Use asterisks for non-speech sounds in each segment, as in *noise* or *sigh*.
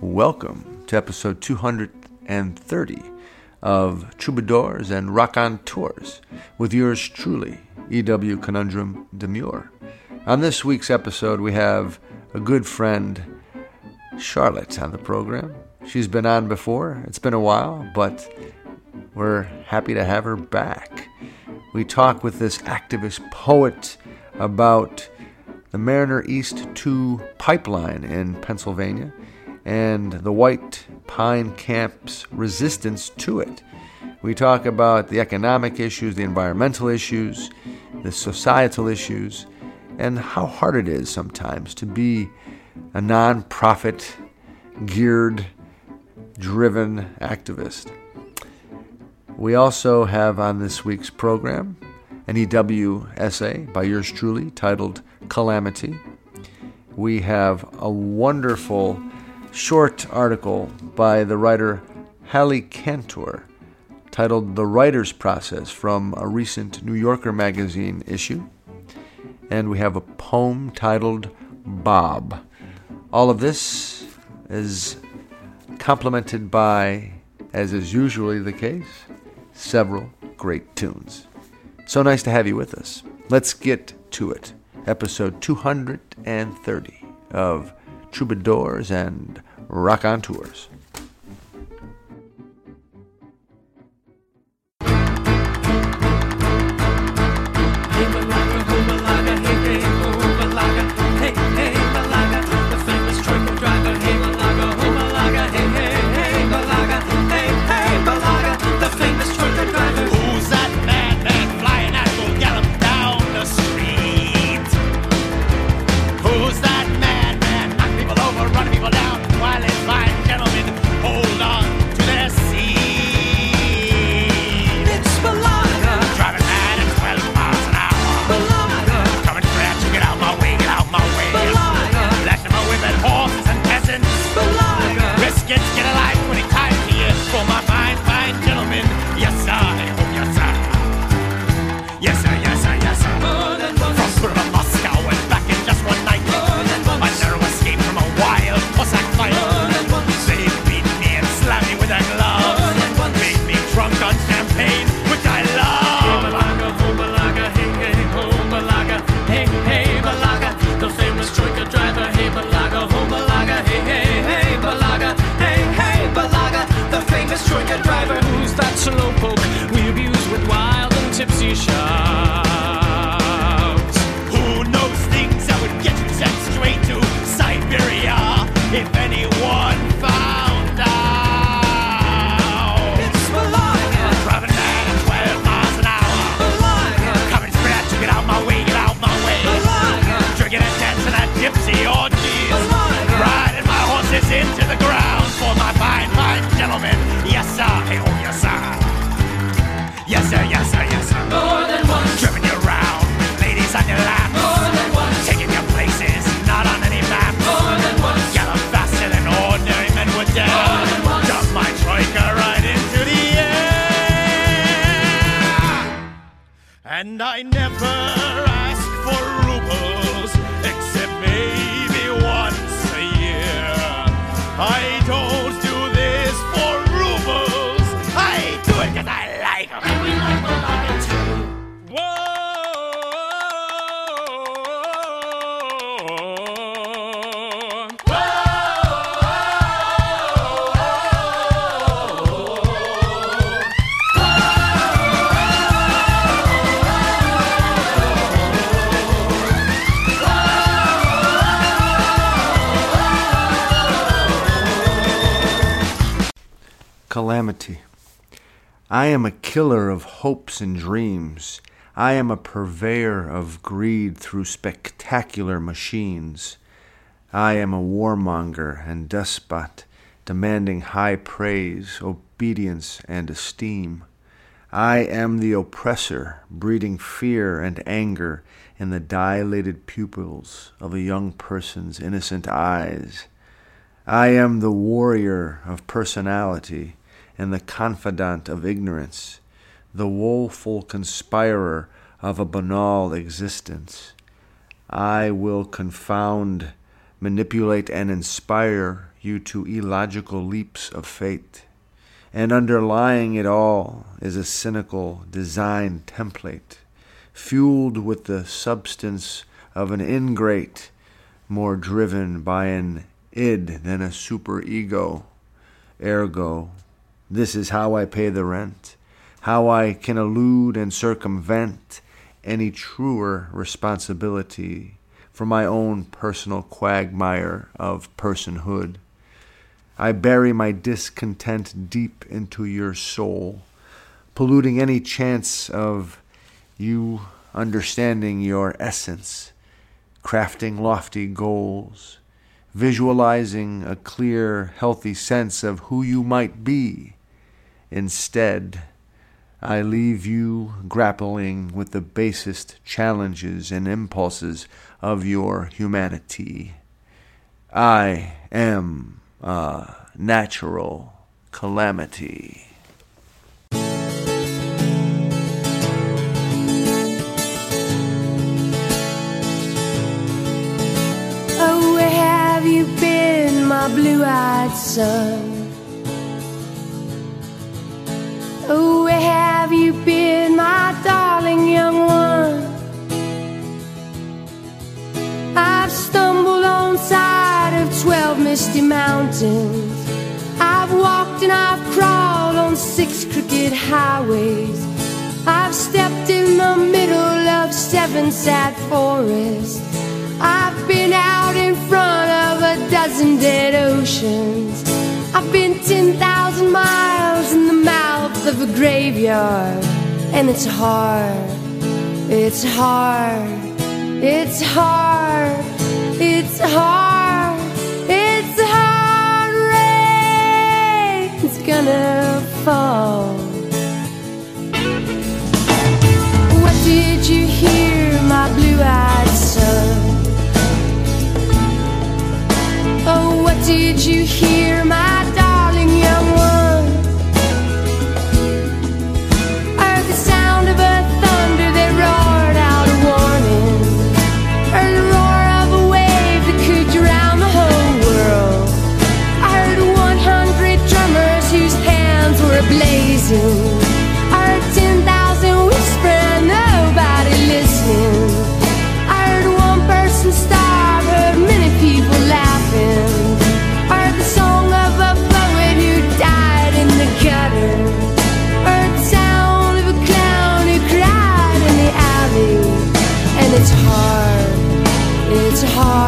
Welcome to episode 230 of Troubadours and Raconteurs with yours truly, E.W. Conundrum Demure. On this week's episode, we have a good friend, Charlotte, on the program. She's been on before. It's been a while, but we're happy to have her back. We talk with this activist poet about the Mariner East 2 pipeline in Pennsylvania and the White Pine Camp's resistance to it. We talk about the economic issues, the environmental issues, the societal issues, and how hard it is sometimes to be a non-profit geared, driven activist. We also have on this week's program an EW essay by yours truly titled Calamity. We have a wonderful short article by the writer Hallie Cantor titled The Writer's Process from a recent New Yorker magazine issue. And we have a poem titled Bob. All of this is complemented by, as is usually the case, several great tunes. So nice to have you with us. Let's get to it. Episode 230 of troubadours and raconteurs. Who's Calamity. I am a killer of hopes and dreams. I am a purveyor of greed through spectacular machines. I am a warmonger and despot, demanding high praise, obedience, and esteem. I am the oppressor, breeding fear and anger in the dilated pupils of a young person's innocent eyes. I am the warrior of personality and the confidant of ignorance, the woeful conspirer of a banal existence. I will confound, manipulate, and inspire you to illogical leaps of fate. And underlying it all is a cynical design template, fueled with the substance of an ingrate, more driven by an id than a superego. Ergo, this is how I pay the rent, how I can elude and circumvent any truer responsibility for my own personal quagmire of personhood. I bury my discontent deep into your soul, polluting any chance of you understanding your essence, crafting lofty goals, visualizing a clear, healthy sense of who you might be. Instead, I leave you grappling with the basest challenges and impulses of your humanity. I am a natural calamity. Oh, where have you been, my blue-eyed son? Oh, where have you been, my darling young one? I've stumbled on side of twelve misty mountains. I've walked and I've crawled on six crooked highways. I've stepped in the middle of seven sad forests. I've been out in front of a dozen dead oceans. I've been 10,000 miles in the mouth of a graveyard. And it's hard, it's hard, it's hard, it's hard, it's hard. Rain's gonna fall. What did you hear, my blue eyed son? Oh, what did you hear, my it's hard, it's hard,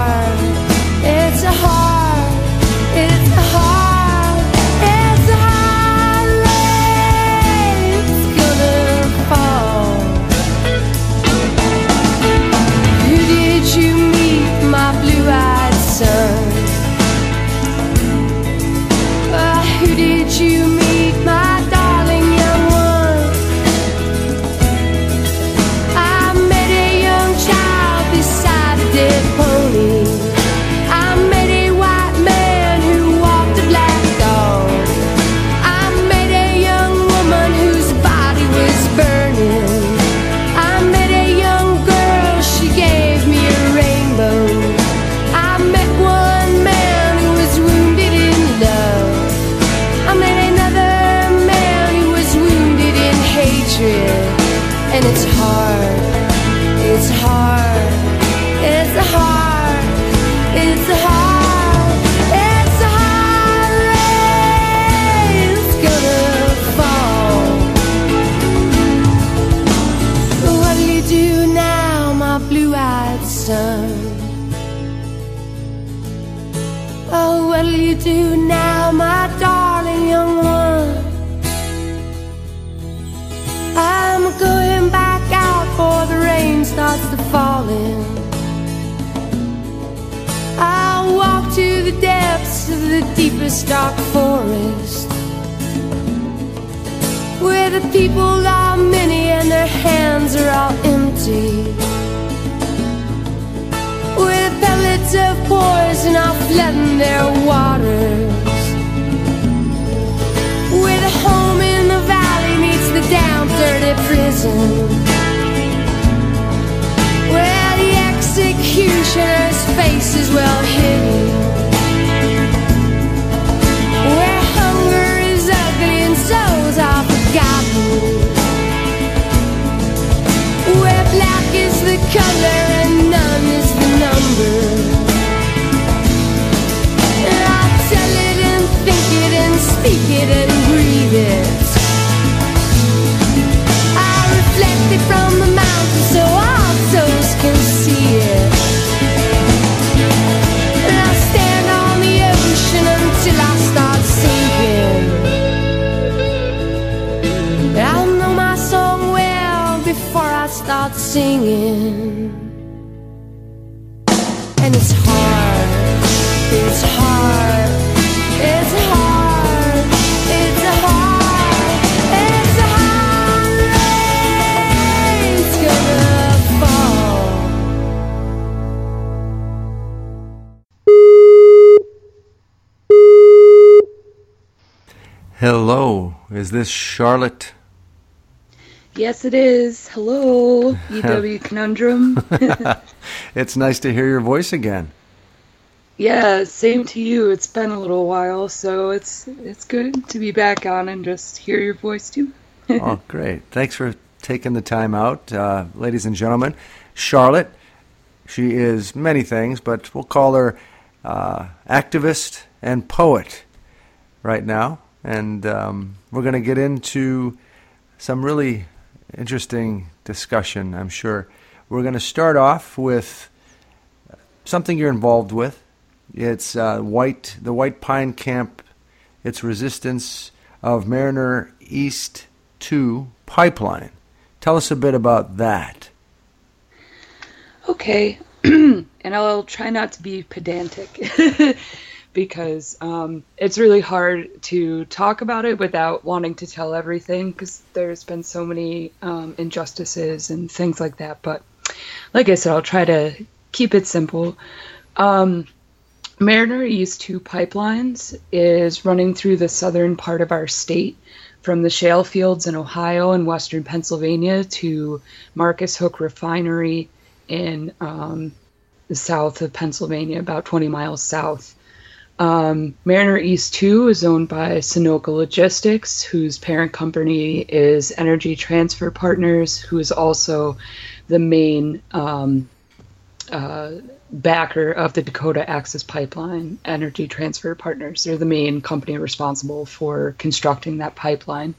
poison are flooding their waters. Is this Charlotte? Yes, it is. Hello, *laughs* EW Conundrum. *laughs* It's nice to hear your voice again. yeah, same to you. It's been a little while, so it's it's good to be back on and just hear your voice too. *laughs* oh, great. Thanks for taking the time out, uh, ladies and gentlemen. Charlotte, she is many things, but we'll call her uh, activist and poet right now. And um, we're going to get into some really interesting discussion, I'm sure. We're going to start off with something you're involved with. It's uh, white, the White Pine Camp, its resistance of Mariner East 2 pipeline. Tell us a bit about that. Okay, *clears throat* and I'll try not to be pedantic *laughs* because um, it's really hard to talk about it without wanting to tell everything because there's been so many um, injustices and things like that. But like I said, I'll try to keep it simple. Um, Mariner East 2 pipelines is running through the southern part of our state from the shale fields in Ohio and western Pennsylvania to Marcus Hook Refinery in um, the south of Pennsylvania, about 20 miles south. Um, Mariner East 2 is owned by Sunoco Logistics, whose parent company is Energy Transfer Partners, who is also the main um, uh, backer of the Dakota Access Pipeline. Energy Transfer Partners, they're the main company responsible for constructing that pipeline.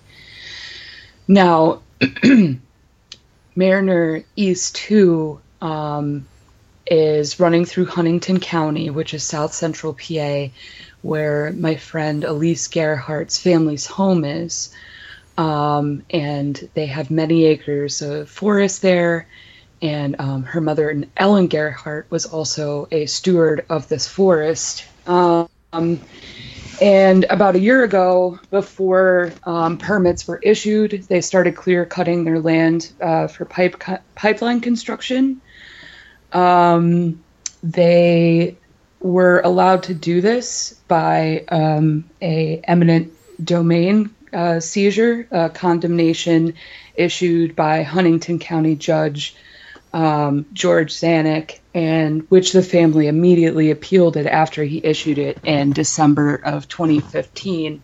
Now, *clears throat* Mariner East 2 um, is running through Huntingdon County, which is south central PA, where my friend Elise Gerhart's family's home is. Um, and they have many acres of forest there. And um, her mother, Ellen Gerhardt, was also a steward of this forest. Um, and about a year ago, before um, permits were issued, they started clear cutting their land uh, for pipe cu- pipeline construction. Um, they were allowed to do this by um, a eminent domain uh, seizure, uh, condemnation issued by Huntingdon County Judge um, George Zanic, and which the family immediately appealed it after he issued it in December of 2015.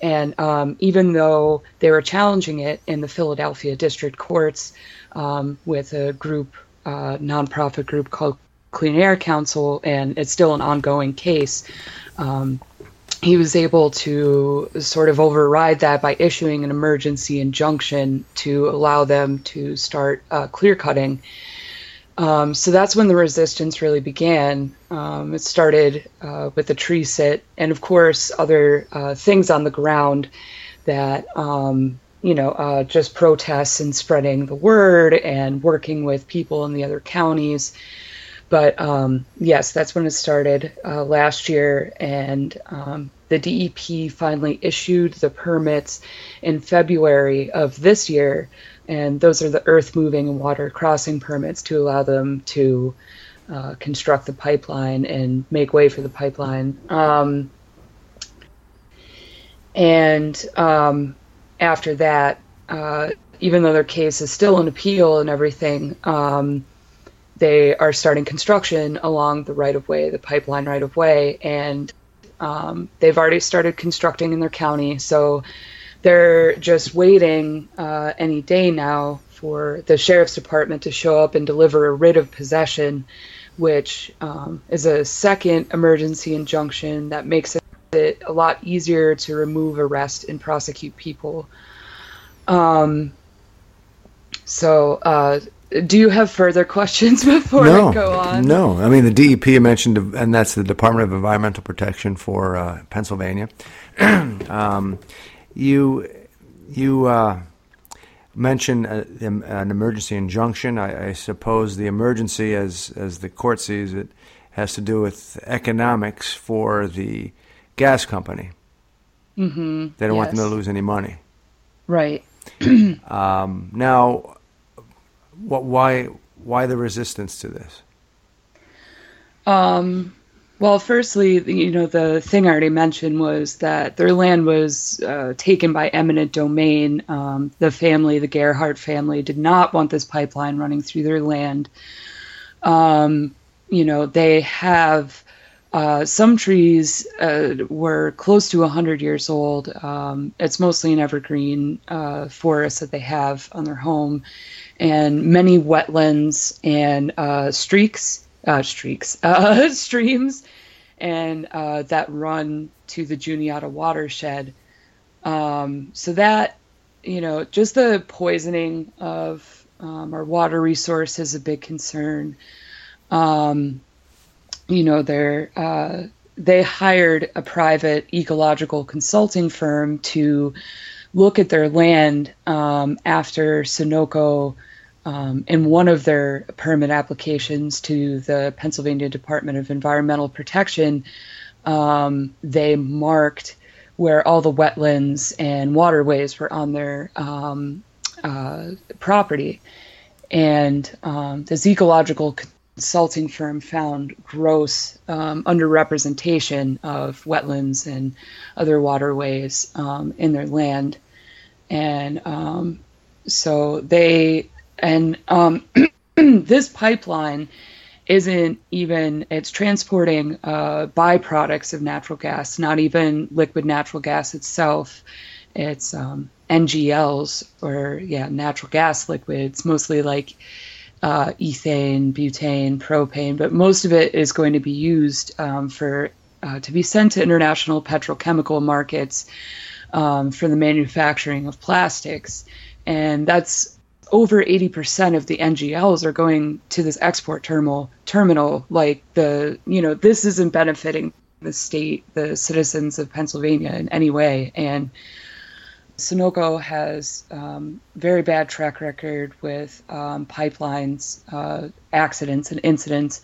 And um, even though they were challenging it in the Philadelphia district courts um, with a group, uh, nonprofit group called Clean Air Council, and it's still an ongoing case, um, he was able to sort of override that by issuing an emergency injunction to allow them to start uh, clear cutting. Um, so that's when the resistance really began. Um, it started uh, with the tree sit, and of course, other uh, things on the ground that, um, you know, uh, just protests and spreading the word and working with people in the other counties. But um, yes, that's when it started uh, last year, and um, the DEP finally issued the permits in February of this year, and those are the earth moving and water crossing permits to allow them to uh, construct the pipeline and make way for the pipeline. Um, and um, after that, uh, even though their case is still in appeal and everything, um, they are starting construction along the right of way, the pipeline right of way, and um, they've already started constructing in their county. So they're just waiting uh, any day now for the sheriff's department to show up and deliver a writ of possession, which um, is a second emergency injunction that makes it a lot easier to remove, arrest, and prosecute people. Um, so, uh, do you have further questions *laughs* before no, I go on? no. I mean, the DEP mentioned, and that's the Department of Environmental Protection for uh, Pennsylvania. *clears throat* um, you, you, uh, mention a, an emergency injunction. I, I, suppose the emergency, as as the court sees it, has to do with economics for the gas company. Mm-hmm. They don't yes. want them to lose any money. Right. *clears throat* um, now, what? Why? Why the resistance to this? Um, well, firstly, you know, the thing I already mentioned was that their land was uh, taken by eminent domain. Um, the family, the Gerhart family, did not want this pipeline running through their land. Um, you know, they have uh, some trees uh, were close to 100 years old. Um, it's mostly an evergreen uh, forest that they have on their home, and many wetlands and uh, streaks uh, streaks, *laughs* uh, streams, and that run to the Juniata watershed. Um, so that, you know, just the poisoning of um, our water resource is a big concern. Um, you know, they're, uh, they hired a private ecological consulting firm to look at their land um, after Sunoco um, in one of their permit applications to the Pennsylvania Department of Environmental Protection, um, they marked where all the wetlands and waterways were on their um, uh, property. And um, this ecological consulting firm found gross um, underrepresentation of wetlands and other waterways um, in their land. And so they and um, *clears throat* this pipeline isn't even it's transporting uh, byproducts of natural gas not even liquid natural gas itself it's um, ngls or yeah natural gas liquids mostly like uh, ethane butane propane but most of it is going to be used um, for uh, to be sent to international petrochemical markets um, for the manufacturing of plastics. And that's over 80% of the NGLs are going to this export terminal terminal like the you know this isn't benefiting the state the citizens of Pennsylvania in any way. And Sunoco has um, very bad track record with um, pipelines uh, accidents and incidents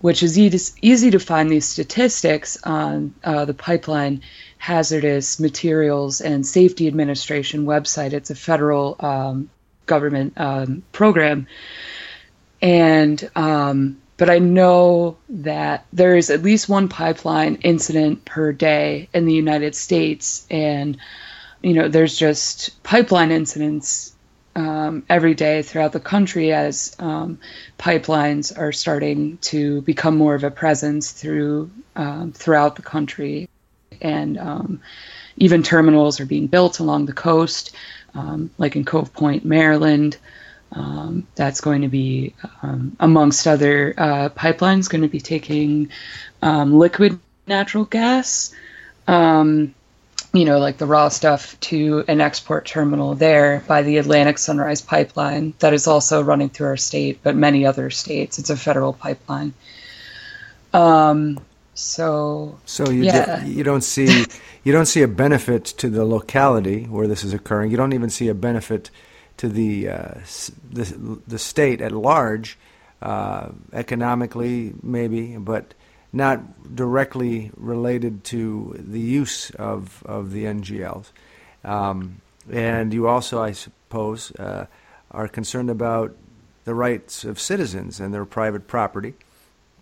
which is easy, easy to find these statistics on uh, the pipeline hazardous materials and safety administration website it's a federal um, government um, program. And um, but I know that there is at least one pipeline incident per day in the United States, and you know there's just pipeline incidents um, every day throughout the country as um, pipelines are starting to become more of a presence through um, throughout the country, and um, even terminals are being built along the coast um, like in Cove Point, Maryland. Um, that's going to be, amongst other uh, pipelines, going to be taking liquid natural gas, um, you know, like the raw stuff, to an export terminal there by the Atlantic Sunrise Pipeline that is also running through our state, but many other states. It's a federal pipeline. Um, so, so you yeah. do, you don't see you don't see a benefit to the locality where this is occurring. You don't even see a benefit to the uh, the, the state at large, uh, economically maybe, but not directly related to the use of of the NGLs. Um, and you also, I suppose, uh, are concerned about the rights of citizens and their private property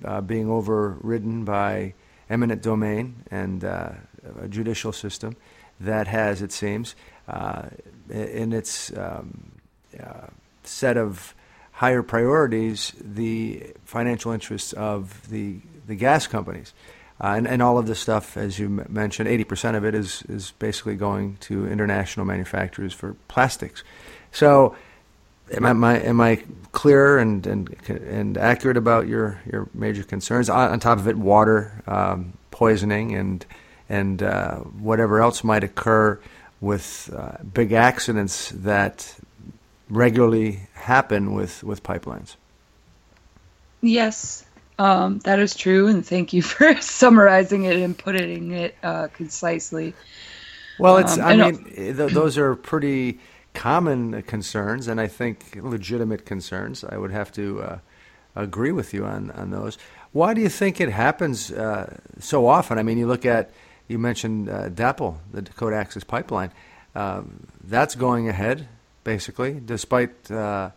uh, being overridden by eminent domain and uh, a judicial system that has, it seems, uh, in its um, uh, set of higher priorities, the financial interests of the the gas companies. Uh, and, and all of this stuff, as you m- mentioned, 80% of it is, is basically going to international manufacturers for plastics. So, am I, am I, am I clear and, and, and accurate about your, your major concerns? On, on top of it, water um, poisoning and, and uh, whatever else might occur with uh, big accidents that regularly happen with, with pipelines. Yes, um, that is true, and thank you *laughs* for summarizing it and putting it uh, concisely. Well, it's. Um, I mean, th- those are pretty common concerns, and I think legitimate concerns. I would have to uh, agree with you on, on those. Why do you think it happens uh, so often? I mean, you look at, you mentioned uh, DAPL, the Dakota Access Pipeline. Um, that's going ahead, basically, despite uh,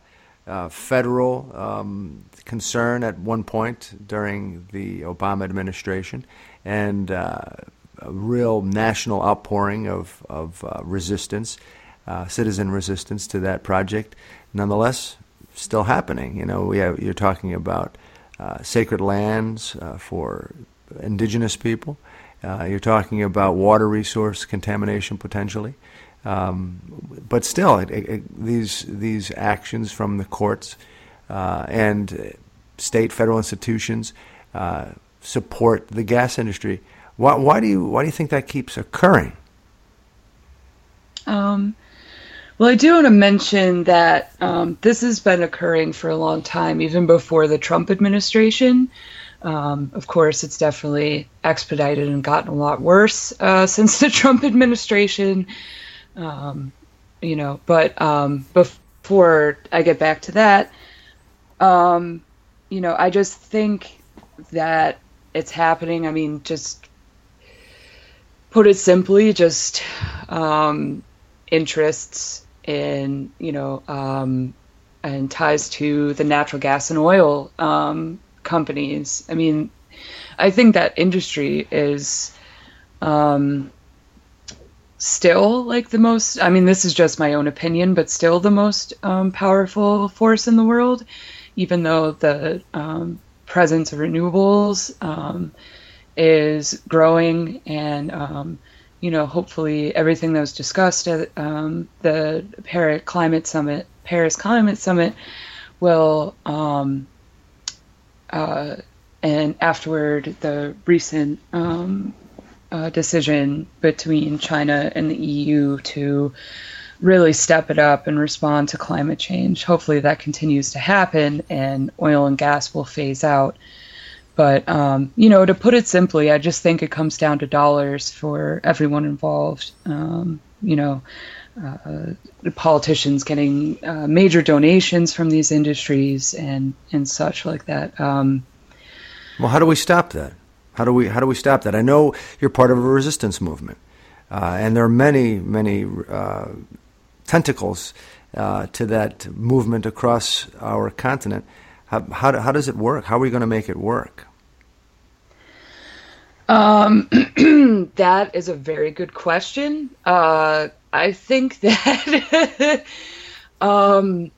uh, federal um, concern at one point during the Obama administration and uh, a real national outpouring of, of uh, resistance, uh, citizen resistance to that project. Nonetheless, still happening. You know, we have, you're talking about sacred lands for indigenous people. Uh, you're talking about water resource contamination potentially. Um, but still, it, it, these these actions from the courts uh, and state, federal institutions uh, support the gas industry. Why, why, do you why do you think that keeps occurring? Um, well, I do want to mention that um, this has been occurring for a long time, even before the Trump administration. Um, of course, it's definitely expedited and gotten a lot worse uh, *laughs* since the Trump administration. Um, you know, but um, before I get back to that, um, you know, I just think that it's happening. I mean, just put it simply, just um, interests in, you know, um, and ties to the natural gas and oil um, companies. I mean, I think that industry is um, still like the most. I mean, this is just my own opinion, but still the most um, powerful force in the world, even though the um, presence of renewables um, is growing and um, you know, hopefully everything that was discussed at um, the Paris Climate Summit, Paris Climate Summit, will, um, uh, and afterward, the recent um, uh, decision between China and the EU to really step it up and respond to climate change. Hopefully, that continues to happen, and oil and gas will phase out. But um, you know, to put it simply, I just think it comes down to dollars for everyone involved. Um, you know, uh, politicians getting uh, major donations from these industries and and such like that. Um, well, how do we stop that? How do we how do we stop that? I know you're part of a resistance movement, uh, and there are many many uh, tentacles uh, to that movement across our continent. How, how, how does it work? How are we going to make it work? Um, *clears throat* that is a very good question. Uh, I think *laughs* that, um,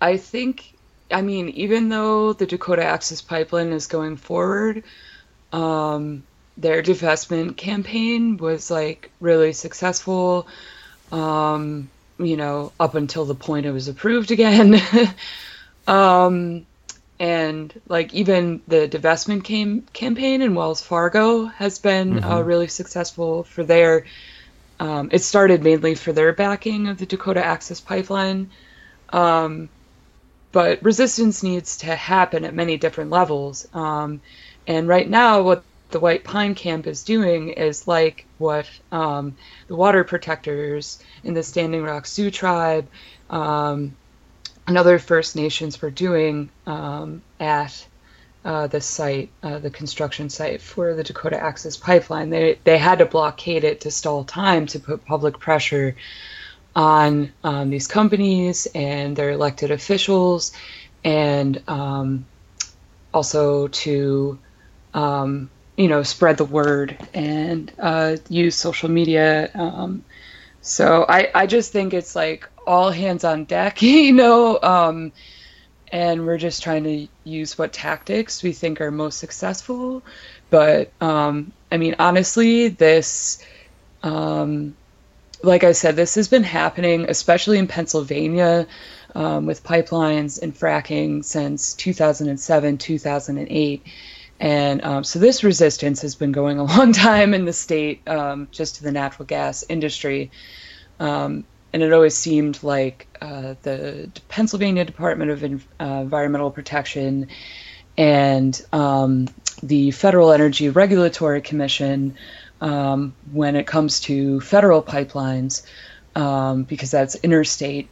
I think, I mean, even though the Dakota Access Pipeline is going forward, um, their divestment campaign was like really successful. Um, you know, up until the point it was approved again. *laughs* um, and like even the divestment came, campaign in Wells Fargo has been uh, mm-hmm. uh, really successful for their. Um, it started mainly for their backing of the Dakota Access Pipeline, um, but resistance needs to happen at many different levels. Um, and right now, what the White Pine Camp is doing is like what um, the water protectors in the Standing Rock Sioux tribe um, and other First Nations were doing um, at uh, the site, uh, the construction site for the Dakota Access Pipeline. They they had to blockade it to stall time to put public pressure on um, these companies and their elected officials, and um, also to um, you know spread the word and uh, use social media. Um, so I I just think it's like all hands on deck, *laughs* you know, um, and we're just trying to use what tactics we think are most successful. But um, I mean, honestly, this, um, like I said, this has been happening, especially in Pennsylvania, um, with pipelines and fracking since 2007, 2008. And um, so this resistance has been going a *laughs* long time in the state um, just to the natural gas industry. Um, and it always seemed like uh, the Pennsylvania Department of uh, Environmental Protection and um, the Federal Energy Regulatory Commission, um, when it comes to federal pipelines, um, because that's interstate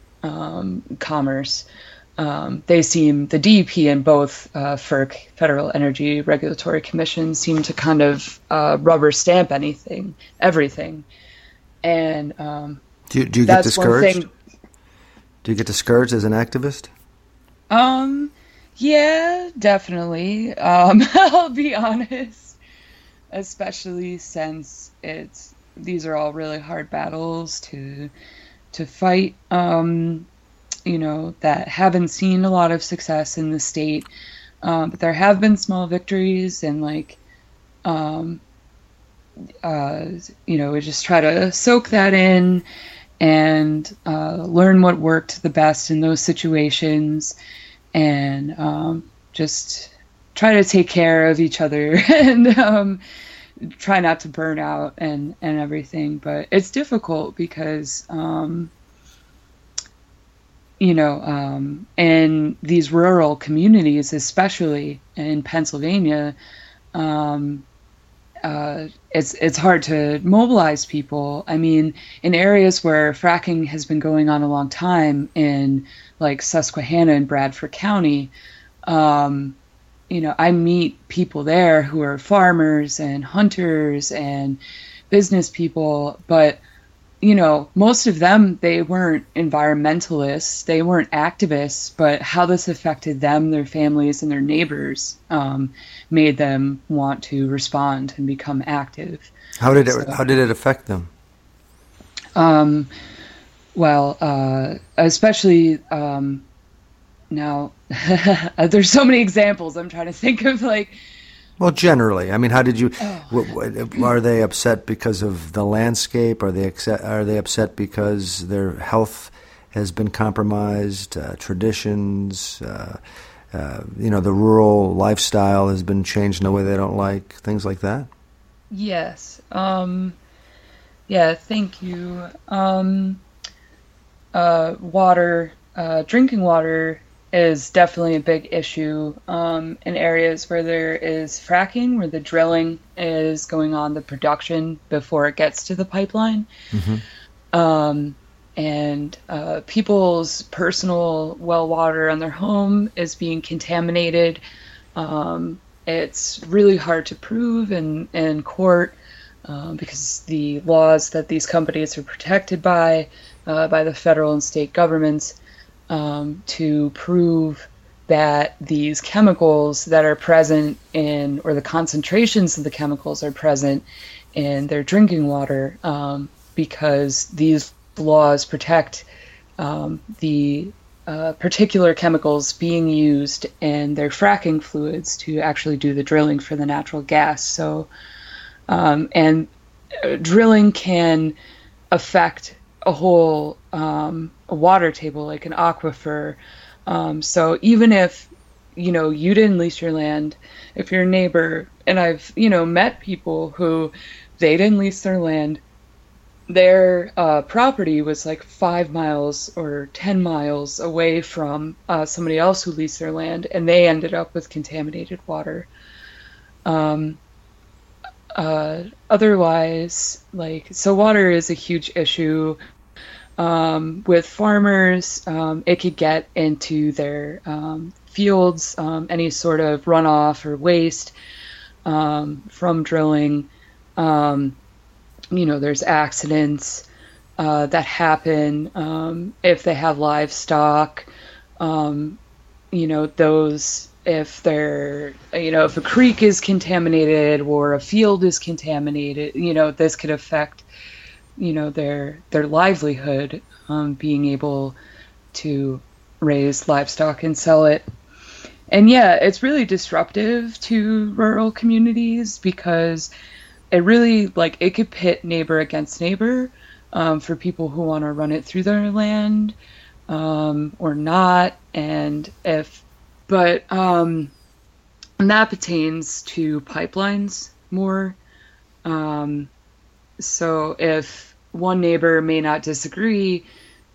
commerce. Um, they seem the DEP and both uh, FERC, Federal Energy Regulatory Commission, seem to kind of uh, rubber stamp anything, everything, and um, Do you, do you get discouraged? Do you get discouraged as an activist? Um, yeah, definitely. Um, *laughs* I'll be honest, especially since it's these are all really hard battles to to fight. Um, you know that haven't seen a lot of success in the state, um, but there have been small victories and like. Um, uh, you know, we just try to soak that in and uh, learn what worked the best in those situations and um, just try to take care of each other *laughs* and um, try not to burn out and, and everything. But it's difficult because, um, you know, um, in these rural communities, especially in Pennsylvania, um, uh, it's it's hard to mobilize people. I mean, in areas where fracking has been going on a long time, in like Susquehanna and Bradford County, um, you know, I meet people there who are farmers and hunters and business people, but you know, most of them they weren't environmentalists, they weren't activists, but how this affected them, their families, and their neighbors um, made them want to respond and become active. How did it So- How did it affect them? Um, well, uh, especially um, now, *laughs* there's so many examples. I'm trying to think of like, Well, generally, I mean, how did you? Oh. w- w- are they upset because of the landscape? Are they accept, Are they upset because their health has been compromised? Uh, traditions, uh, uh, you know, the rural lifestyle has been changed in a way they don't like. Things like that. yes, um, yeah, thank you. Um, uh, water, uh, drinking water is definitely a big issue um, in areas where there is fracking, where the drilling is going on, the production before it gets to the pipeline. Um, and uh, people's personal well water in their home is being contaminated. Um, it's really hard to prove in, in court um, because the laws that these companies are protected by, uh, by the federal and state governments, um, to prove that these chemicals that are present in, or the concentrations of the chemicals are present in their drinking water, um, because these laws protect um, the uh, particular chemicals being used in their fracking fluids to actually do the drilling for the natural gas. So, um, and uh, drilling can affect a whole um, a water table, like an aquifer. Um, so even if you know you didn't lease your land, if your neighbor and I've you know met people who they didn't lease their land, their uh, property was like five miles or ten miles away from uh, somebody else who leased their land, and they ended up with contaminated water. Um, uh, otherwise, like, so water is a huge issue. Um, with farmers, um, it could get into their um, fields, um, any sort of runoff or waste um, from drilling. You know, there's accidents uh, that happen if they have livestock. You know, those if they're you know if a creek is contaminated or a field is contaminated, you know, this could affect you know their their livelihood, um, being able to raise livestock and sell it. And yeah, it's really disruptive to rural communities because it really like it could pit neighbor against neighbor um, for people who want to run it through their land um, or not and if but um, that pertains to pipelines more um, so if one neighbor may not disagree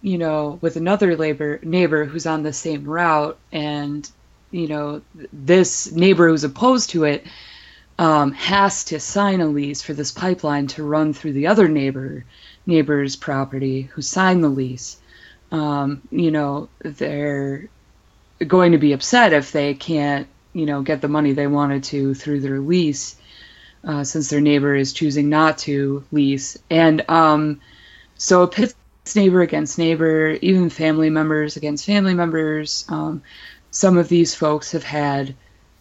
you know with another neighbor neighbor who's on the same route and you know this neighbor who's opposed to it um, has to sign a lease for this pipeline to run through the other neighbor neighbor's property who signed the lease. Um, you know, they're going to be upset if they can't, you know, get the money they wanted to through their lease, uh, since their neighbor is choosing not to lease. And um, so it pits neighbor against neighbor, even family members against family members. Um, some of these folks have had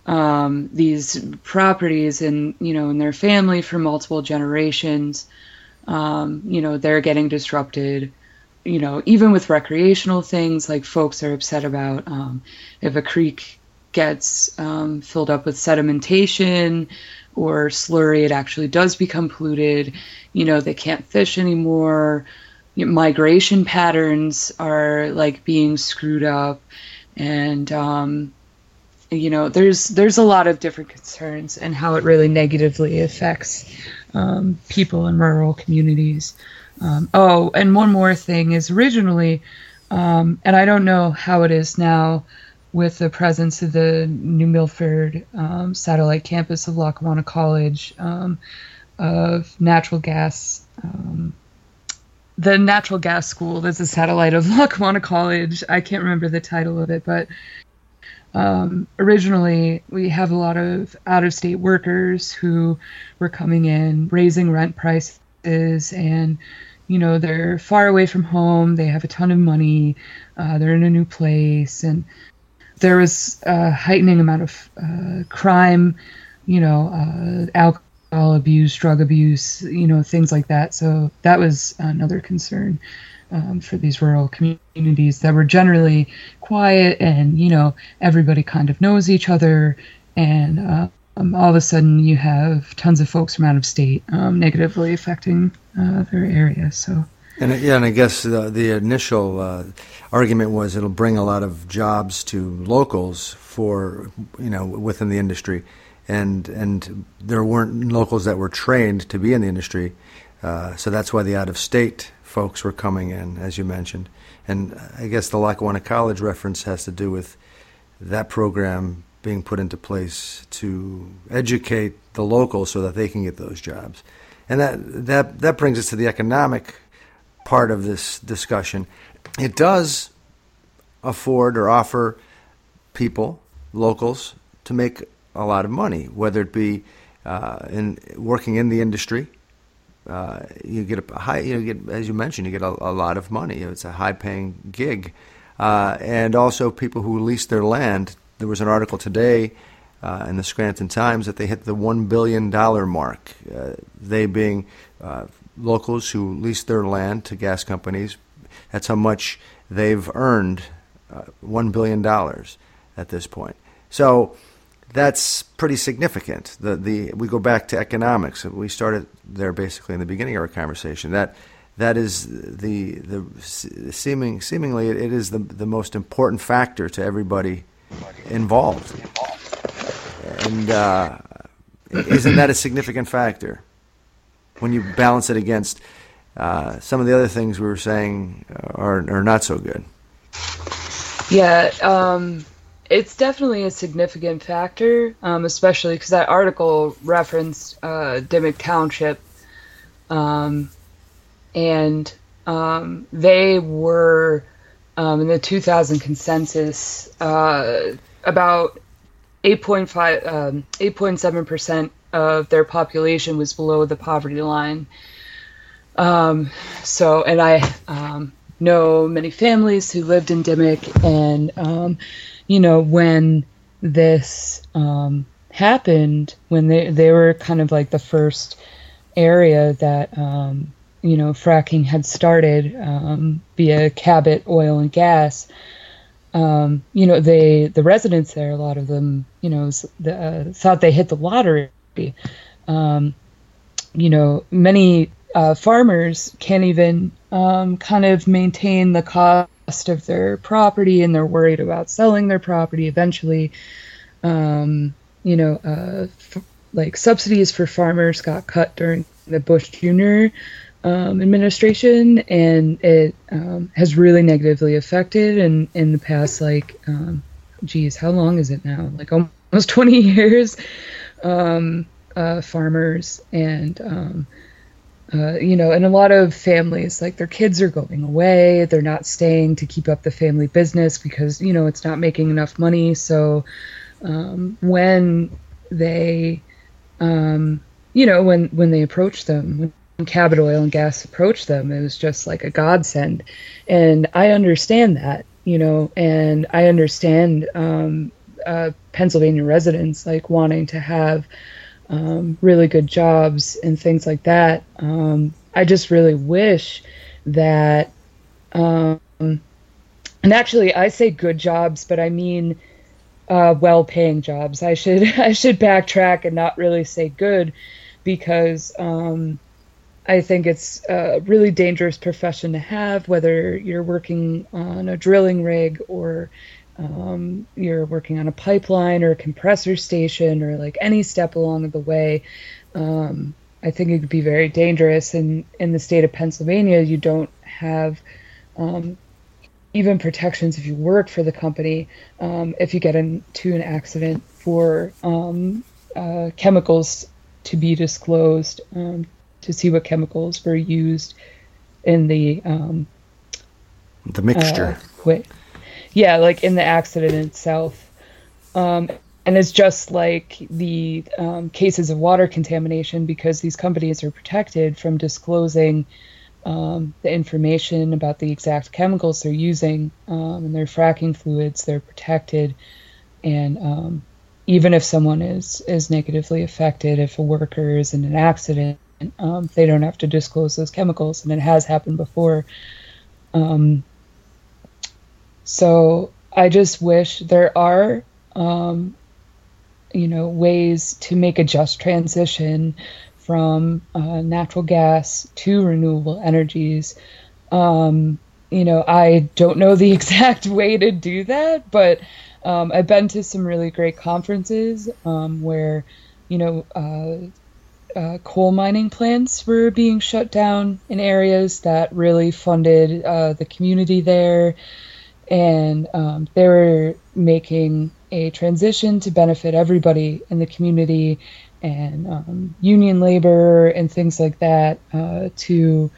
um, these properties in you know in their family for multiple generations. Um, you know they're getting disrupted. You know even with recreational things like folks are upset about um, if a creek gets um, filled up with sedimentation or slurry, it actually does become polluted. You know they can't fish anymore. Migration patterns are like being screwed up, and um, you know there's there's a lot of different concerns and how it really negatively affects um, people in rural communities. Um, oh and one more thing is originally um, and i don't know how it is now with the presence of the new milford um, satellite campus of lackawanna college um, of natural gas um, the natural gas school that's a satellite of *laughs* lackawanna college. I can't remember the title of it but um, originally, we have a lot of out of state workers who were coming in, raising rent prices, and you know, they're far away from home, they have a ton of money, uh, they're in a new place, and there was a heightening amount of uh, crime, you know, uh, alcohol abuse, drug abuse, you know, things like that. So that was another concern um, for these rural communities that were generally quiet and you know everybody kind of knows each other. And uh, um, all of a sudden you have tons of folks from out of state um, negatively affecting uh, their area. So and yeah, and I guess the, the initial uh, argument was it'll bring a lot of jobs to locals for you know within the industry, and and there weren't locals that were trained to be in the industry, uh, so that's why the out of state folks were coming in, as you mentioned. And I guess the Lackawanna College reference has to do with that program being put into place to educate the locals so that they can get those jobs. And that, that, that brings us to the economic part of this discussion. It does afford or offer people, locals, to make a lot of money, whether it be uh, in working in the industry uh, you get a high, you get as you mentioned, you get a, a lot of money. It's a high-paying gig, uh, and also people who lease their land. There was an article today uh, in the Scranton Times that they hit the one billion dollar mark. Uh, they being uh, locals who lease their land to gas companies. That's how much they've earned, uh, one billion dollars at this point. So that's pretty significant. The the we go back to economics. We started there basically in the beginning of our conversation. That that is the the seeming seemingly it is the the most important factor to everybody involved. And uh, isn't that a significant factor when you balance it against uh, some of the other things we were saying are are not so good? Yeah. Um it's definitely a significant factor, um, especially because that article referenced uh, Dimock Township, um, and um, they were um, in the 2000 consensus uh, about 8.5, 8.7 um, percent of their population was below the poverty line. Um, so, and I know many families who lived in Dimock and you know, when this um, happened, when they they were kind of like the first area that um, you know fracking had started um, via Cabot Oil and Gas. Um, you know, they the residents there, a lot of them, you know, uh, thought they hit the lottery. Um, you know, many uh, farmers can't even um, kind of maintain the cost of their property and they're worried about selling their property eventually. Um, you know, uh, f- like subsidies for farmers got cut during the Bush Jr. Um, administration, and it um, has really negatively affected. And in the past, like, um, geez, how long is it now? Like almost *laughs* 20 years. Um, uh, farmers and um, uh, you know, and a lot of families, like their kids are going away, they're not staying to keep up the family business because you know it's not making enough money. So um, when they, um, you know, when when they approach them, when Cabot Oil and Gas approached them, it was just like a godsend, and I understand that, you know, and I understand um, uh, Pennsylvania residents like wanting to have um, really good jobs and things like that. Um, I just really wish that, um, and actually, I say good jobs, but I mean uh, well-paying jobs. I should *laughs* I should backtrack and not really say good, because um, I think it's a really dangerous profession to have, whether you're working on a drilling rig or um, you're working on a pipeline or a compressor station or like any step along the way, um, I think it could be very dangerous. And in the state of Pennsylvania, you don't have um, even protections if you work for the company um, if you get into an accident for um, uh, chemicals to be disclosed um, to see what chemicals were used in the The mixture. uh, wait, yeah, like in the accident itself. Um, and it's just like the um, cases of water contamination because these companies are protected from disclosing um, the information about the exact chemicals they're using um, and their fracking fluids. They're protected, and um, even if someone is is negatively affected, if a worker is in an accident, um, they don't have to disclose those chemicals, and it has happened before. So I just wish there are, um, you know, ways to make a just transition from uh, natural gas to renewable energies. Um, you know, I don't know the *laughs* exact way to do that, but um, I've been to some really great conferences um, where, you know, uh, uh, coal mining plants were being shut down in areas that really funded uh, the community there and um, they were making a transition to benefit everybody in the community and um, union labor and things like that uh, to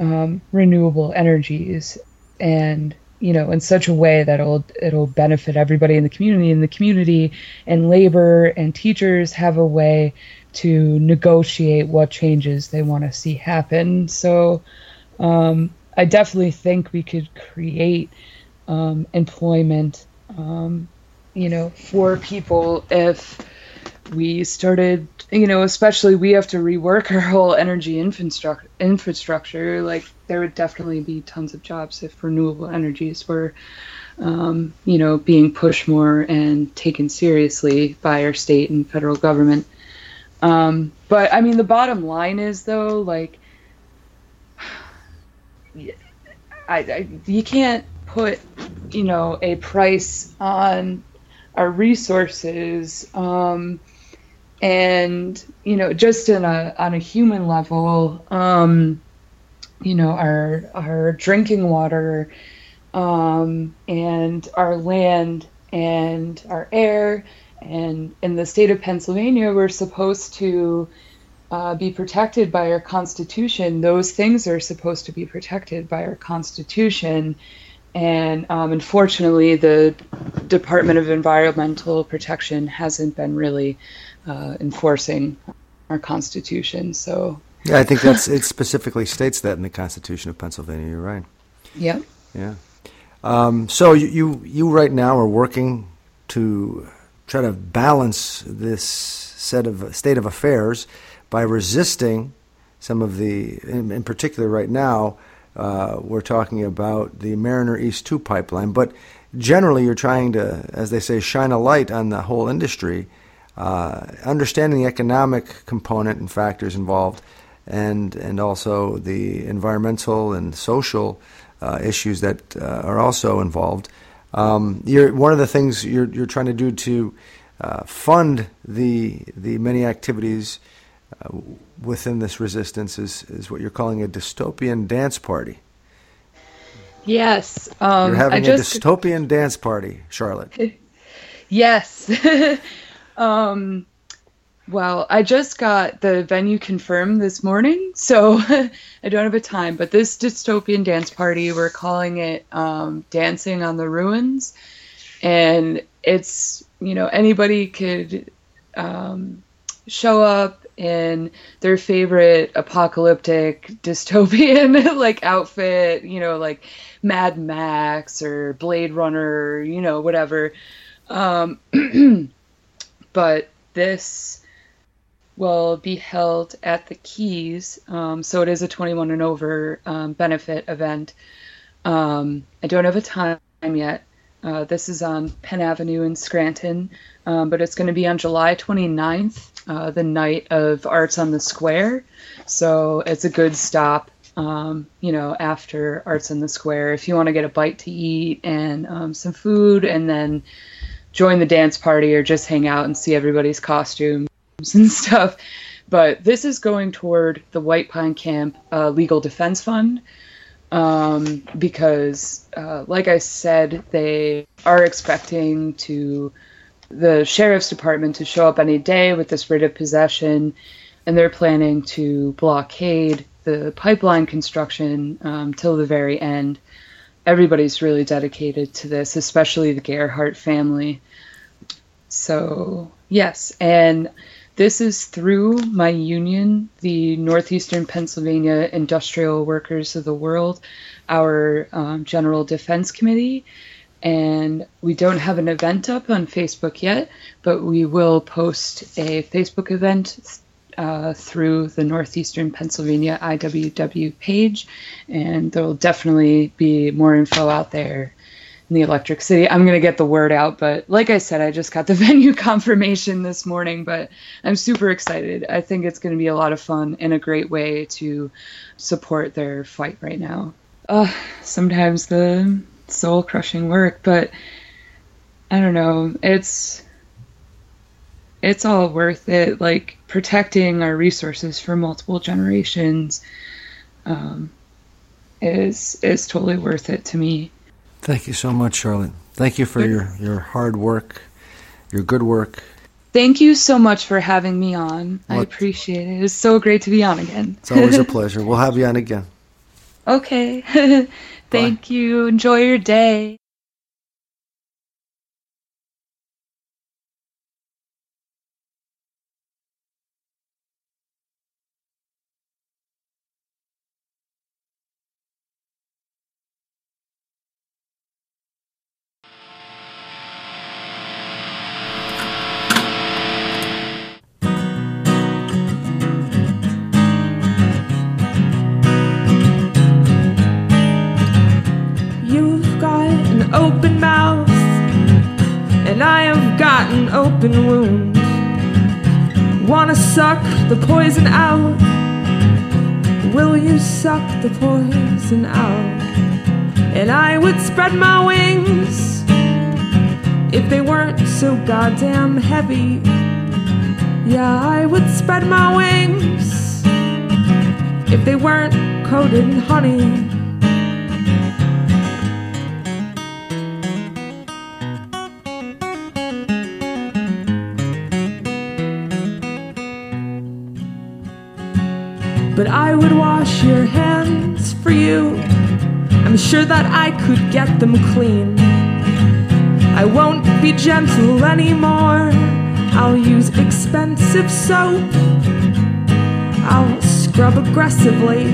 um, renewable energies. And you know in such a way that it'll it'll benefit everybody in the community and the community and labor and teachers have a way to negotiate what changes they want to see happen. So um, I definitely think we could create um, employment, um, you know, for people if we started, you know, especially we have to rework our whole energy infrastructure. Infrastructure, like there would definitely be tons of jobs if renewable energies were, um, you know, being pushed more and taken seriously by our state and federal government. Um, but I mean, the bottom line is though, like, *sighs* I, I you can't put you know a price on our resources um, and you know just in a on a human level um, you know our our drinking water um, and our land and our air and in the state of Pennsylvania we're supposed to uh, be protected by our constitution. Those things are supposed to be protected by our constitution and um, unfortunately, the Department of Environmental Protection hasn't been really uh, enforcing our Constitution. So, Yeah, I think that's it. Specifically states that in the Constitution of Pennsylvania. You're right. yeah. Yeah. Um, so you, you you right now are working to try to balance this set of state of affairs by resisting some of the, in, in particular, right now. Uh, we're talking about the Mariner East 2 pipeline, but generally you're trying to, as they say, shine a light on the whole industry, uh, understanding the economic component and factors involved, and and also the environmental and social uh, issues that uh, are also involved. Um, one of the things you're, you're trying to do to uh, fund the the many activities uh, within this resistance is, is what you're calling a dystopian dance party. Yes. Um, You're having just a dystopian dance party, Charlotte. *laughs* yes. *laughs* um, Well, I just got the venue confirmed this morning, so *laughs* I don't have a time. But this dystopian dance party, we're calling it um, Dancing on the Ruins. And it's, you know, anybody could um, show up in their favorite apocalyptic dystopian *laughs* like outfit, you know, like Mad Max or Blade Runner, you know, whatever. Um, *clears throat* but this will be held at the Keys. Um, so it is a 21 and over um, benefit event. Um, I don't have a time yet. Uh, this is on Penn Avenue in Scranton, um, but it's going to be on July 29th, uh, the night of Arts on the Square. So it's a good stop, um, you know, after Arts on the Square if you want to get a bite to eat and um, some food and then join the dance party or just hang out and see everybody's costumes *laughs* and stuff. But this is going toward the White Pine Camp uh, Legal Defense Fund um, because, uh, like I said, they are expecting to the sheriff's department to show up any day with this writ of possession, and they're planning to blockade the pipeline construction um, till the very end. Everybody's really dedicated to this, especially the Gerhart family. So, yes, and this is through my union, the Northeastern Pennsylvania Industrial Workers of the World, our um, General Defense Committee. And we don't have an event up on Facebook yet, but we will post a Facebook event uh, through the Northeastern Pennsylvania IWW page. And there will definitely be more info out there in the Electric City. I'm going to get the word out, but like I said, I just got the *laughs* venue confirmation this morning, but I'm super excited. I think it's going to be a lot of fun and a great way to support their fight right now. Uh, sometimes the soul crushing work, but I don't know. It's it's all worth it. Like protecting our resources for multiple generations um, is is totally worth it to me. Thank you so much, Charlotte. Thank you for your, your hard work, your good work. Thank you so much for having me on. I appreciate it. It's so great to be on again. It's always a *laughs* pleasure. We'll have you on again. Okay. *laughs* Thank you. Enjoy your day. Open mouth, and I have got an open wound. Wanna suck the poison out? Will you suck the poison out? And I would spread my wings if they weren't so goddamn heavy. Yeah, I would spread my wings if they weren't coated in honey. You. I'm sure that I could get them clean. I won't be gentle anymore. I'll use expensive soap. I'll scrub aggressively.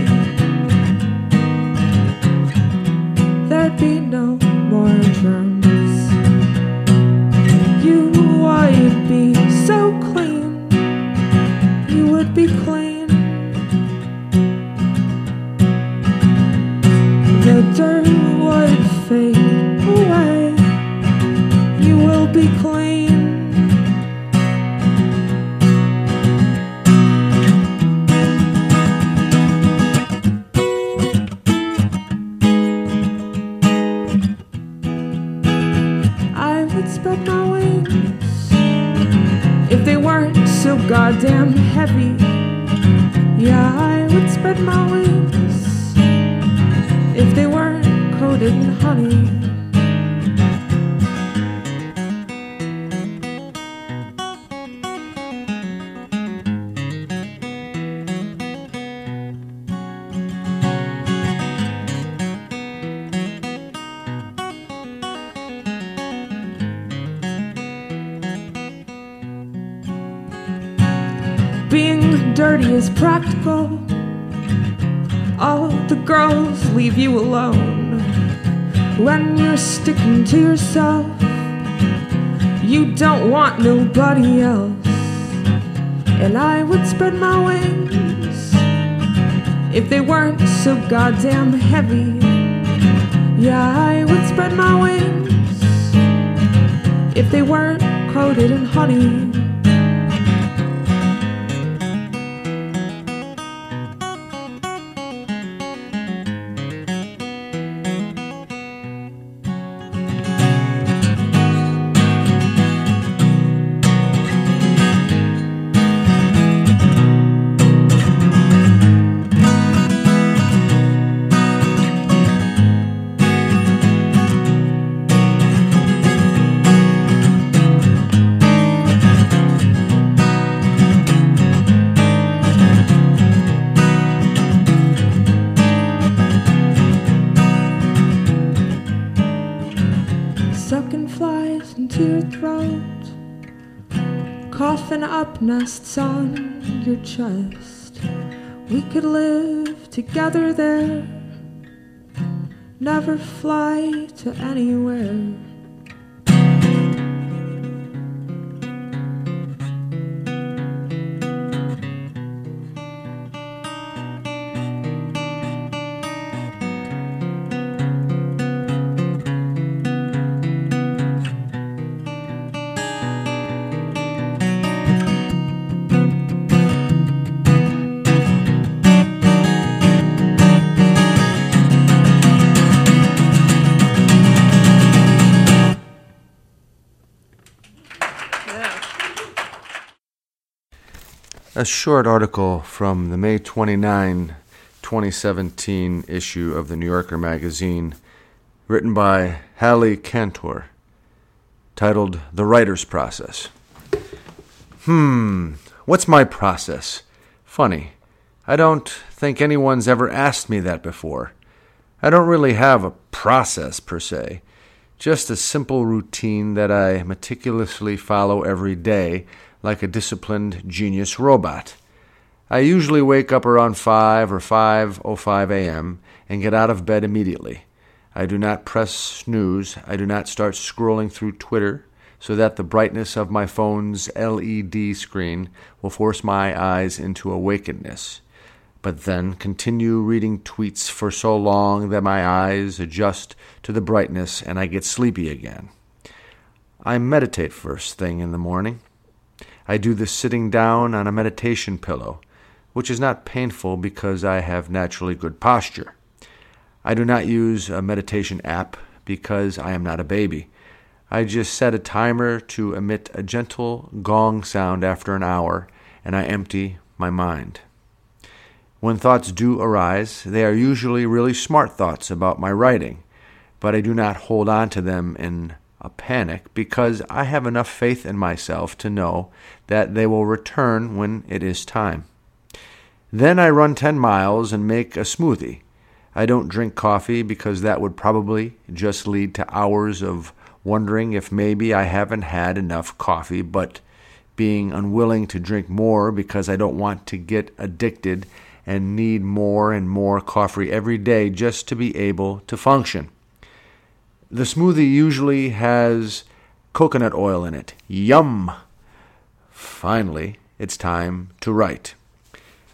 There'd be no more germs. You would be so clean. You would be clean. in honey. Being dirty is practical. All the girls leave you alone when you're sticking to yourself. You don't want nobody else. And I would spread my wings if they weren't so goddamn heavy. Yeah, I would spread my wings if they weren't coated in honey. On your chest. We could live together there, never fly to anywhere. A short article from the May 29, 2017 issue of the New Yorker magazine, written by Hallie Cantor, titled The Writer's Process. Hmm, what's my process? Funny. I don't think anyone's ever asked me that before. I don't really have a process per se, just a simple routine that I meticulously follow every day like a disciplined genius robot. I usually wake up around 5 or 5:05 a.m. and get out of bed immediately. I do not press snooze. I do not start scrolling through Twitter so that the brightness of my phone's LED screen will force my eyes into awakeness. But then continue reading tweets for so long that my eyes adjust to the brightness and I get sleepy again. I meditate first thing in the morning. I do this sitting down on a meditation pillow, which is not painful because I have naturally good posture. I do not use a meditation app because I am not a baby. I just set a timer to emit a gentle gong sound after an hour, and I empty my mind. When thoughts do arise, they are usually really smart thoughts about my writing, but I do not hold on to them in a panic because I have enough faith in myself to know that they will return when it is time. Then I run 10 miles and make a smoothie. I don't drink coffee because that would probably just lead to hours of wondering if maybe I haven't had enough coffee, but being unwilling to drink more because I don't want to get addicted and need more and more coffee every day just to be able to function. The smoothie usually has coconut oil in it. Yum! Finally, it's time to write.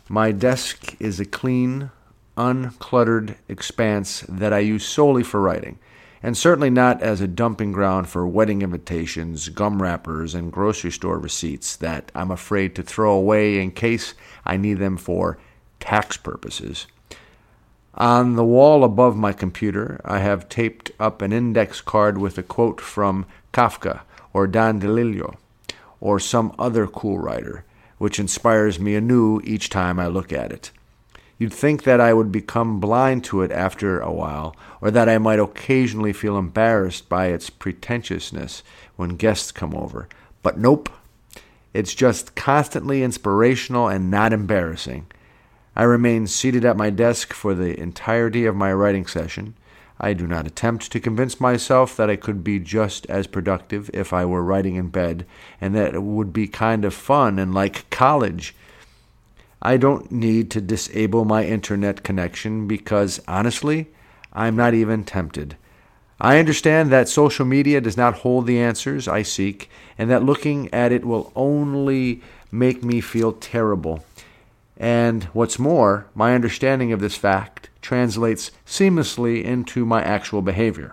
My desk is a clean, uncluttered expanse that I use solely for writing, and certainly not as a dumping ground for wedding invitations, gum wrappers, and grocery store receipts that I'm afraid to throw away in case I need them for tax purposes. On the wall above my computer, I have taped up an index card with a quote from Kafka or Don DeLillo or some other cool writer, which inspires me anew each time I look at it. You'd think that I would become blind to it after a while, or that I might occasionally feel embarrassed by its pretentiousness when guests come over. But nope. It's just constantly inspirational and not embarrassing. I remain seated at my desk for the entirety of my writing session. I do not attempt to convince myself that I could be just as productive if I were writing in bed, and that it would be kind of fun and like college. I don't need to disable my internet connection because, honestly, I'm not even tempted. I understand that social media does not hold the answers I seek, and that looking at it will only make me feel terrible. And what's more, my understanding of this fact translates seamlessly into my actual behavior.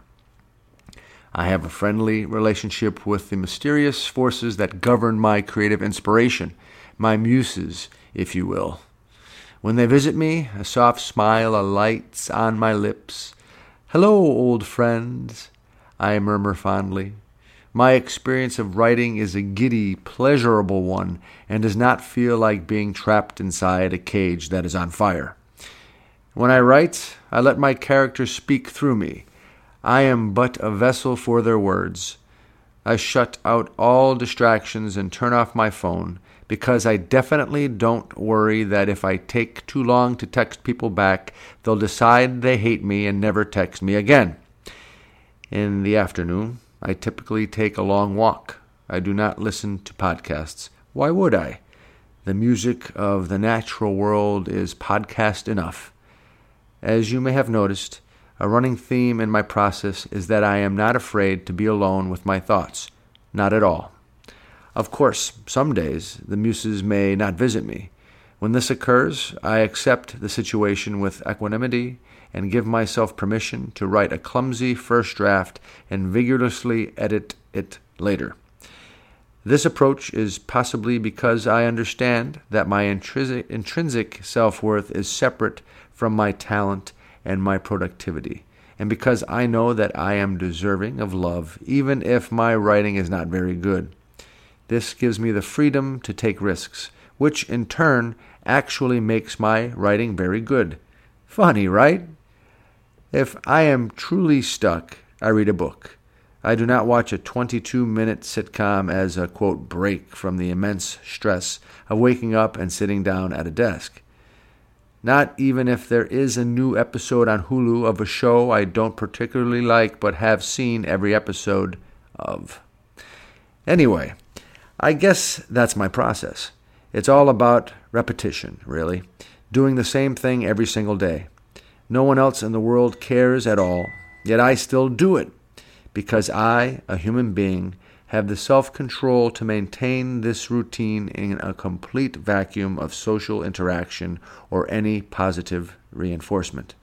I have a friendly relationship with the mysterious forces that govern my creative inspiration, my muses, if you will. When they visit me, a soft smile alights on my lips. Hello, old friends, I murmur fondly. My experience of writing is a giddy, pleasurable one, and does not feel like being trapped inside a cage that is on fire. When I write, I let my characters speak through me. I am but a vessel for their words. I shut out all distractions and turn off my phone because I definitely don't worry that if I take too long to text people back, they'll decide they hate me and never text me again. In the afternoon, I typically take a long walk. I do not listen to podcasts. Why would I? The music of the natural world is podcast enough. As you may have noticed, a running theme in my process is that I am not afraid to be alone with my thoughts. Not at all. Of course, some days the muses may not visit me. When this occurs, I accept the situation with equanimity and give myself permission to write a clumsy first draft and vigorously edit it later. This approach is possibly because I understand that my intrinsic, self worth is separate from my talent and my productivity, and because I know that I am deserving of love, even if my writing is not very good. This gives me the freedom to take risks, which in turn actually makes my writing very good. Funny, right? If I am truly stuck, I read a book. I do not watch a 22 minute sitcom as a quote break from the immense stress of waking up and sitting down at a desk. Not even if there is a new episode on Hulu of a show I don't particularly like but have seen every episode of. Anyway, I guess that's my process. It's all about repetition, really, doing the same thing every single day. No one else in the world cares at all, yet I still do it because I, a human being, have the self control to maintain this routine in a complete vacuum of social interaction or any positive reinforcement.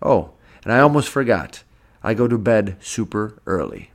Oh, and I almost forgot. I go to bed super early.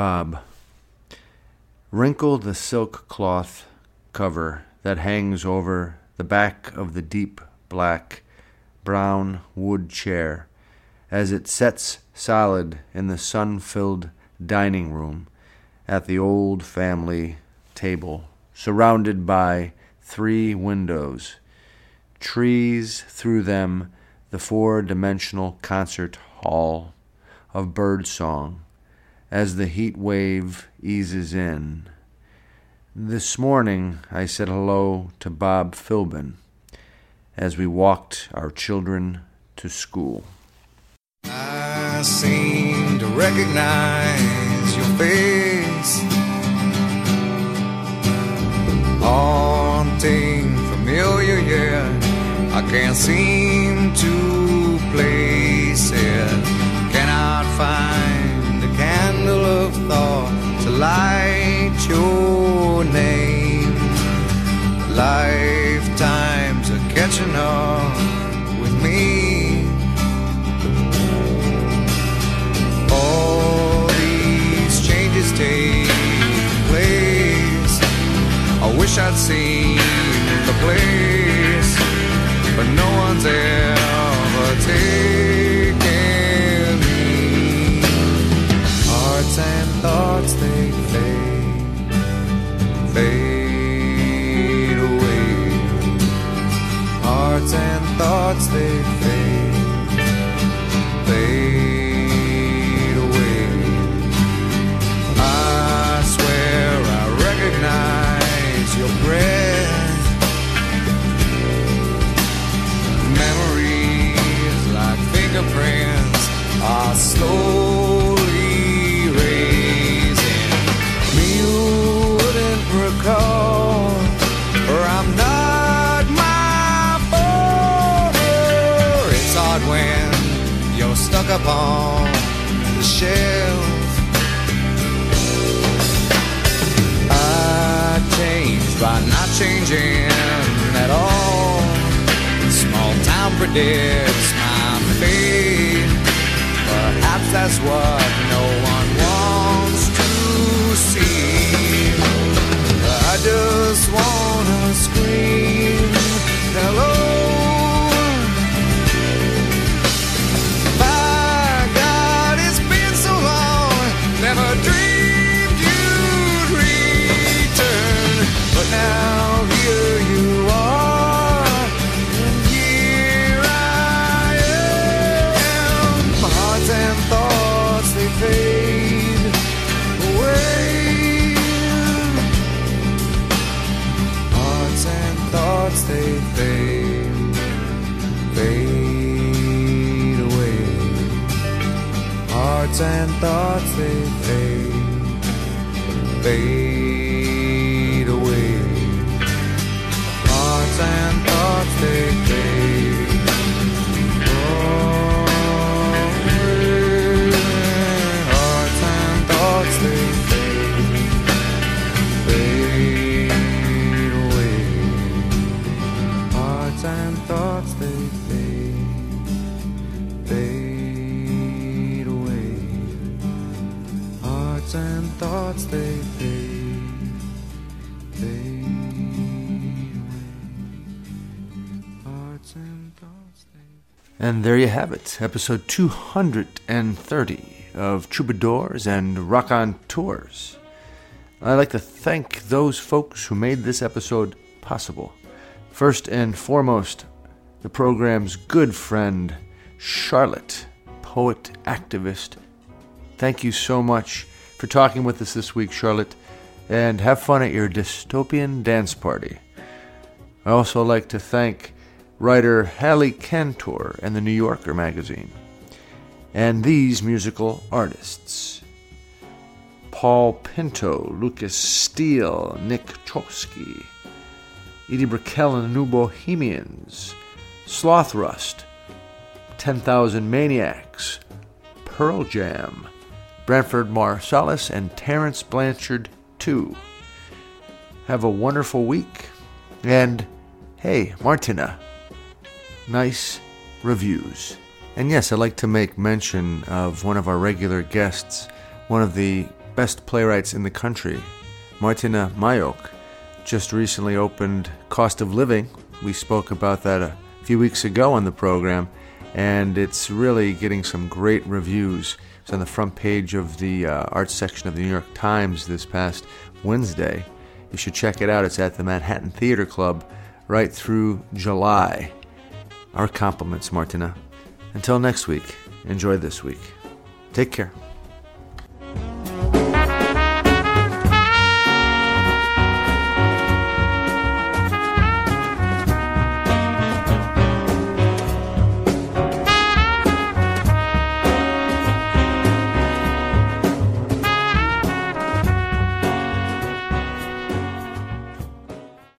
Bob, wrinkle the silk cloth cover that hangs over the back of the deep black brown wood chair as it sets solid in the sun filled dining room at the old family table, surrounded by three windows, trees through them, the four dimensional concert hall of bird song as the heat wave eases in. This morning I said hello to Bob Philbin as we walked our children to school. I seem to recognize your face. Haunting, familiar, yeah. I can't seem to place it. Cannot find thought to light your name. Lifetimes are catching up with me. all these changes take place. I wish I'd seen the place, but no one's ever taken thoughts they upon the shelf. I changed by not changing at all. Small town predicts my fate. Perhaps that's what no one wants to see. I just wanna scream hello. And thoughts they fade, away. Hearts and thoughts they fade fade away. Hearts and thoughts they fade and there you have it, episode 230 of Troubadours and Rock on Tours. I'd like to thank those folks who made this episode possible. First and foremost, the program's good friend, Charlotte, poet activist. Thank you so much for talking with us this week, Charlotte, and have fun at your dystopian dance party. I also like to thank writer Hallie Cantor and the New Yorker magazine, and these musical artists Paul Pinto, Lucas Steele, Nick Chosky, Edie Brickell and the New Bohemians, Slothrust, 10,000 Maniacs, Pearl Jam, Branford Marsalis, and Terence Blanchard, too. Have a wonderful week, and hey, Martyna, nice reviews. And yes, I'd like to make mention of one of our regular guests, one of the best playwrights in the country, Martyna Majok just recently opened Cost of Living. We spoke about that a few weeks ago on the program, and it's really getting some great reviews. It's on the front page of the uh, section of the New York Times this past Wednesday. You should check it out. It's at the Manhattan Theatre Club right through July. Our compliments, Martyna. Until next week, enjoy this week. Take care.